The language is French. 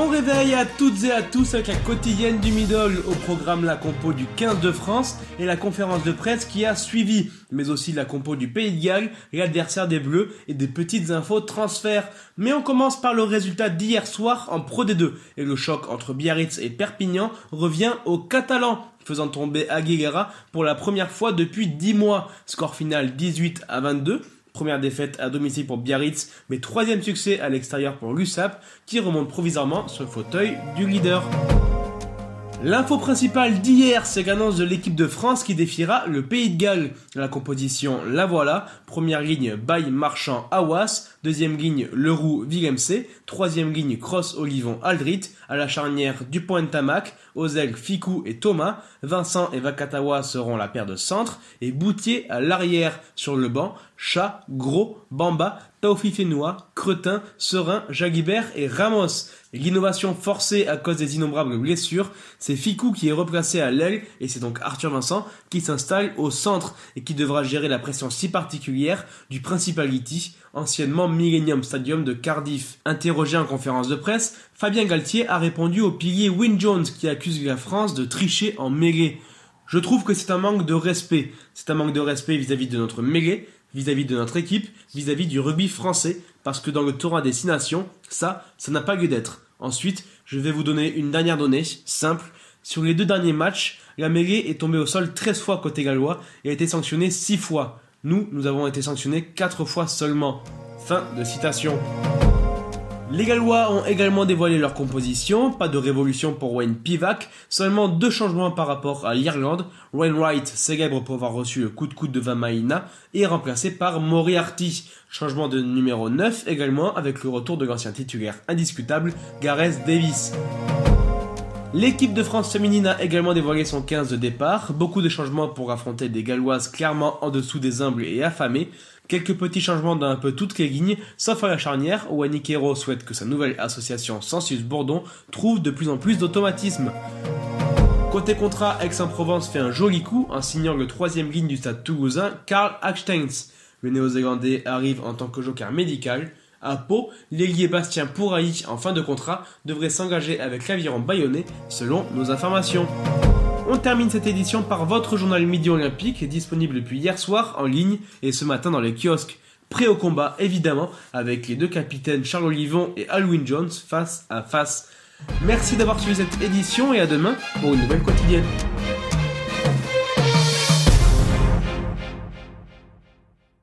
Bon réveil à toutes et à tous avec la quotidienne du middle au programme la compo du 15 de France et la conférence de presse qui a suivi, mais aussi la compo du Pays de Galles, l'adversaire des Bleus et des petites infos transferts. Mais on commence par le résultat d'hier soir en Pro D2 et le choc entre Biarritz et Perpignan revient aux Catalans faisant tomber Aguilera pour la première fois depuis 10 mois. Score final 18 à 22. Première défaite à domicile pour Biarritz, mais troisième succès à l'extérieur pour l'USAP, qui remonte provisoirement sur le fauteuil du leader. L'info principale d'hier, c'est l'annonce de l'équipe de France qui défiera le Pays de Galles. La composition, la voilà. Première ligne, Baye Marchand Awas. Deuxième ligne, Leroux Villemc. Troisième ligne, Cross Olivon Aldrit. À la charnière, Dupont Tamac. Ozel, Ficou et Thomas. Vincent et Vakatawa seront la paire de centre. Et Boutier à l'arrière sur le banc. Chat, Gros, Bamba, Taofi Fenois, Cretin, Serein, Jagibert et Ramos. L'innovation forcée à cause des innombrables blessures, c'est Ficou qui est replacé à l'aile et c'est donc Arthur Vincent qui s'installe au centre et qui devra gérer la pression si particulière du Principality, anciennement Millennium Stadium de Cardiff. Interrogé en conférence de presse, Fabien Galtier a répondu au pilier Win Jones qui accuse la France de tricher en mêlée. Je trouve que c'est un manque de respect. C'est un manque de respect vis-à-vis de notre mêlée, vis-à-vis de notre équipe, vis-à-vis du rugby français, parce que dans le tournoi des destination, ça, ça n'a pas lieu d'être. Ensuite, je vais vous donner une dernière donnée, simple. Sur les deux derniers matchs, la mêlée est tombée au sol 13 fois côté gallois et a été sanctionnée 6 fois. Nous, nous avons été sanctionnés 4 fois seulement. Fin de citation. Les Gallois ont également dévoilé leur composition, pas de révolution pour Wayne Pivac, seulement deux changements par rapport à l'Irlande. Wayne Wright, célèbre pour avoir reçu le coup de coude de Vamaina, est remplacé par Moriarty. Changement de numéro 9 également avec le retour de l'ancien titulaire indiscutable Gareth Davis. L'équipe de France féminine a également dévoilé son 15 de départ, beaucoup de changements pour affronter des Galloises clairement en dessous des humbles et affamées, quelques petits changements dans un peu toutes les lignes, sauf à la charnière où Annick Hero souhaite que sa nouvelle association Sensus Bourdon trouve de plus en plus d'automatisme. Côté contrat, Aix-en-Provence fait un joli coup en signant le troisième ligne du stade toulousain, Karl Acksteins. Le néo-zélandais arrive en tant que joker médical, à Pau, l'ailier Bastien Pourailly, en fin de contrat, devrait s'engager avec l'aviron bayonnais, selon nos informations. On termine cette édition par votre journal Midi Olympique, disponible depuis hier soir en ligne et ce matin dans les kiosques. Prêt au combat, évidemment, avec les deux capitaines Charles Olivon et Alwyn Jones face à face. Merci d'avoir suivi cette édition et à demain pour une nouvelle quotidienne.